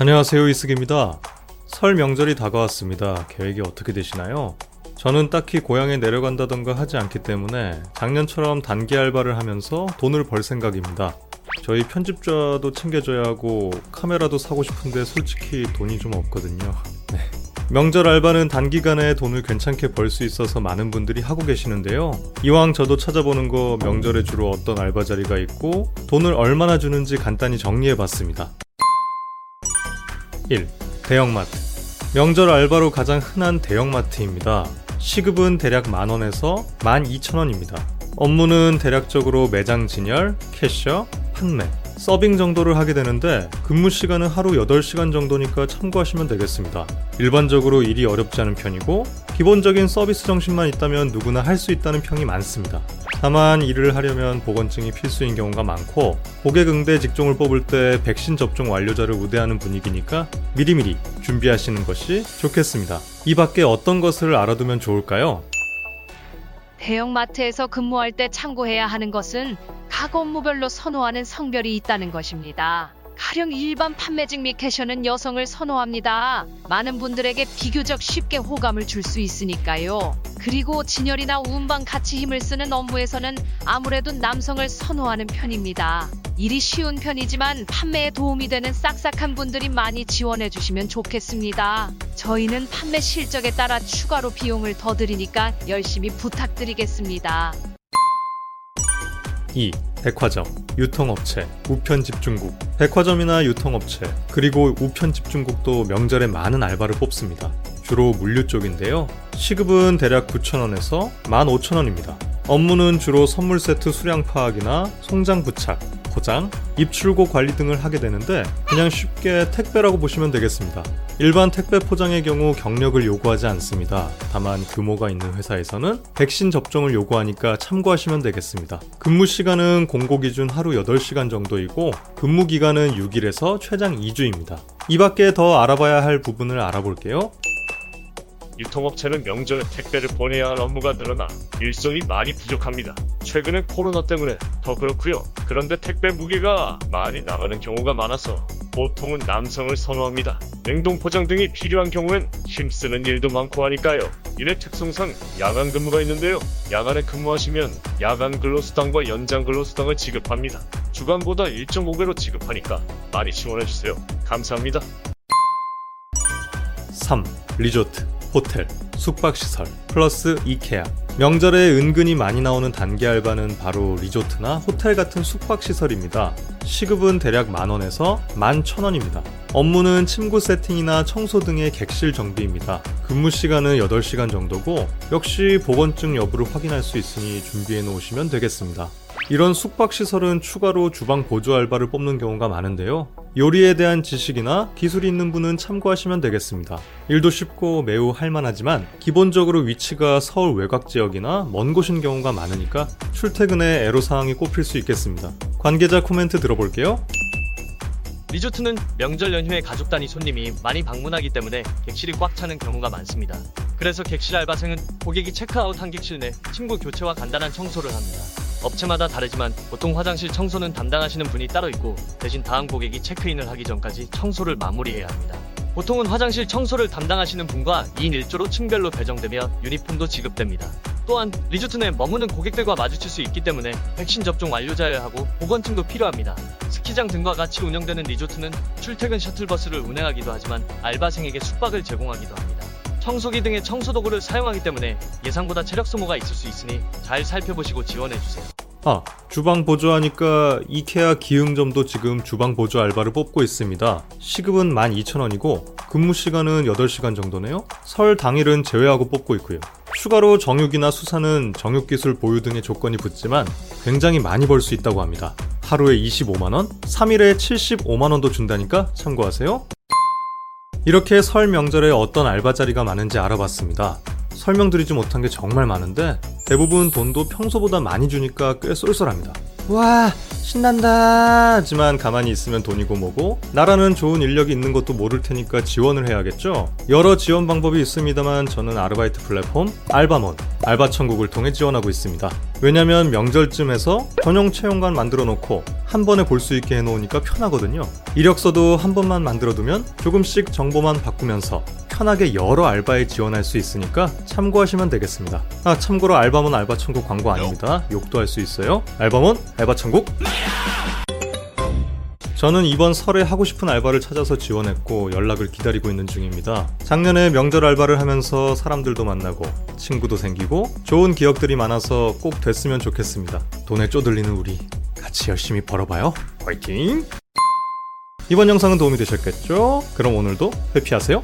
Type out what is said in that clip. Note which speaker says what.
Speaker 1: 안녕하세요 이승입니다. 설 명절이 다가왔습니다. 계획이 어떻게 되시나요? 저는 딱히 고향에 내려간다던가 하지 않기 때문에 작년처럼 단기 알바를 하면서 돈을 벌 생각입니다. 저희 편집자도 챙겨줘야 하고 카메라도 사고 싶은데 솔직히 돈이 좀 없거든요. 네. 명절 알바는 단기간에 돈을 괜찮게 벌 수 있어서 많은 분들이 하고 계시는데요. 이왕 저도 찾아보는 거 명절에 주로 어떤 알바 자리가 있고 돈을 얼마나 주는지 간단히 정리해 봤습니다. 1. 대형마트. 명절 알바로 가장 흔한 대형마트입니다. 시급은 대략 만원에서 12,000원입니다. 업무는 대략적으로 매장 진열, 캐셔, 판매, 서빙 정도를 하게 되는데 근무 시간은 하루 8시간 정도니까 참고하시면 되겠습니다. 일반적으로 일이 어렵지 않은 편이고 기본적인 서비스 정신만 있다면 누구나 할 수 있다는 평이 많습니다. 다만 일을 하려면 보건증이 필수인 경우가 많고 고객 응대 직종을 뽑을 때 백신 접종 완료자를 우대하는 분위기니까 미리미리 준비하시는 것이 좋겠습니다. 이 밖에 어떤 것을 알아두면 좋을까요?
Speaker 2: 대형마트에서 근무할 때 참고해야 하는 것은 각 업무별로 선호하는 성별이 있다는 것입니다. 가령 일반 판매직 및 캐셔는 여성을 선호합니다. 많은 분들에게 비교적 쉽게 호감을 줄 수 있으니까요. 그리고 진열이나 운반 같이 힘을 쓰는 업무에서는 아무래도 남성을 선호하는 편입니다. 일이 쉬운 편이지만 판매에 도움이 되는 싹싹한 분들이 많이 지원해 주시면 좋겠습니다. 저희는 판매 실적에 따라 추가로 비용을 더 드리니까 열심히 부탁드리겠습니다.
Speaker 1: 2. 백화점, 유통업체, 우편 집중국. 백화점이나 유통업체, 그리고 우편 집중국도 명절에 많은 알바를 뽑습니다. 주로 물류 쪽인데요. 시급은 대략 9,000원에서 15,000원입니다. 업무는 주로 선물 세트 수량 파악이나 송장 부착, 포장, 입출고 관리 등을 하게 되는데 그냥 쉽게 택배라고 보시면 되겠습니다. 일반 택배 포장의 경우 경력을 요구하지 않습니다. 다만 규모가 있는 회사에서는 백신 접종을 요구하니까 참고하시면 되겠습니다. 근무 시간은 공고 기준 하루 8시간 정도이고 근무 기간은 6일에서 최장 2주입니다. 이 밖에 더 알아봐야 할 부분을 알아볼게요.
Speaker 3: 유통업체는 명절에 택배를 보내야 할 업무가 늘어나 일손이 많이 부족합니다. 최근엔 코로나 때문에 더 그렇고요. 그런데 택배 무게가 많이 나가는 경우가 많아서 보통은 남성을 선호합니다. 냉동 포장 등이 필요한 경우엔 힘쓰는 일도 많고 하니까요. 이의 특성상 야간 근무가 있는데요. 야간에 근무하시면 야간 근로수당과 연장 근로수당을 지급합니다. 주간보다 1.5배로 지급하니까 많이 지원해주세요. 감사합니다.
Speaker 1: 3. 리조트, 호텔, 숙박시설, 플러스 이케아. 명절에 은근히 많이 나오는 단기 알바는 바로 리조트나 호텔 같은 숙박시설입니다. 시급은 대략 만원에서 만천원입니다. 업무는 침구 세팅이나 청소 등의 객실 정비입니다. 근무 시간은 8시간 정도고 역시 보건증 여부를 확인할 수 있으니 준비해 놓으시면 되겠습니다. 이런 숙박시설은 추가로 주방 보조 알바를 뽑는 경우가 많은데요. 요리에 대한 지식이나 기술이 있는 분은 참고하시면 되겠습니다. 일도 쉽고 매우 할만하지만 기본적으로 위치가 서울 외곽 지역이나 먼 곳인 경우가 많으니까 출퇴근에 애로사항이 꼽힐 수 있겠습니다. 관계자 코멘트 들어볼게요.
Speaker 4: 리조트는 명절 연휴에 가족 단위 손님이 많이 방문하기 때문에 객실이 꽉 차는 경우가 많습니다. 그래서 객실 알바생은 고객이 체크아웃한 객실 내 침구 교체와 간단한 청소를 합니다. 업체마다 다르지만 보통 화장실 청소는 담당하시는 분이 따로 있고 대신 다음 고객이 체크인을 하기 전까지 청소를 마무리해야 합니다. 보통은 화장실 청소를 담당하시는 분과 2인 1조로 층별로 배정되며 유니폼도 지급됩니다. 또한 리조트 내 머무는 고객들과 마주칠 수 있기 때문에 백신 접종 완료자여야 하고 보건증도 필요합니다. 스키장 등과 같이 운영되는 리조트는 출퇴근 셔틀버스를 운행하기도 하지만 알바생에게 숙박을 제공하기도 합니다. 청소기 등의 청소 도구를 사용하기 때문에 예상보다 체력 소모가 있을 수 있으니 잘 살펴보시고 지원해주세요.
Speaker 1: 아, 주방 보조하니까 이케아 기흥점도 지금 주방 보조 알바를 뽑고 있습니다. 시급은 12,000원이고 근무 시간은 8시간 정도네요. 설 당일은 제외하고 뽑고 있고요. 추가로 정육이나 수사는 정육 기술 보유 등의 조건이 붙지만 굉장히 많이 벌 수 있다고 합니다. 하루에 25만원, 3일에 75만원도 준다니까 참고하세요. 이렇게 설 명절에 어떤 알바 자리가 많은지 알아봤습니다. 설명드리지 못한 게 정말 많은데 대부분 돈도 평소보다 많이 주니까 꽤 쏠쏠합니다. 와, 신난다 하지만 가만히 있으면 돈이고 뭐고 나라는 좋은 인력이 있는 것도 모를 테니까 지원을 해야겠죠 여러 지원 방법이 있습니다만 저는 아르바이트 플랫폼 알바몬 알바천국을 통해 지원하고 있습니다 왜냐면 명절쯤에서 전용 채용관 만들어 놓고 한 번에 볼 수 있게 해놓으니까 편하거든요 이력서도 한 번만 만들어 두면 조금씩 정보만 바꾸면서 편하게 여러 알바에 지원할 수 있으니까 참고하시면 되겠습니다. 아, 참고로 알바몬 알바천국 광고 아닙니다. 욕도 할 수 있어요. 알바몬 알바천국. 저는 이번 설에 하고 싶은 알바를 찾아서 지원했고 연락을 기다리고 있는 중입니다. 작년에 명절 알바를 하면서 사람들도 만나고 친구도 생기고 좋은 기억들이 많아서 꼭 됐으면 좋겠습니다. 돈에 쪼들리는 우리 같이 열심히 벌어봐요. 화이팅! 이번 영상은 도움이 되셨겠죠? 그럼 오늘도 회피하세요.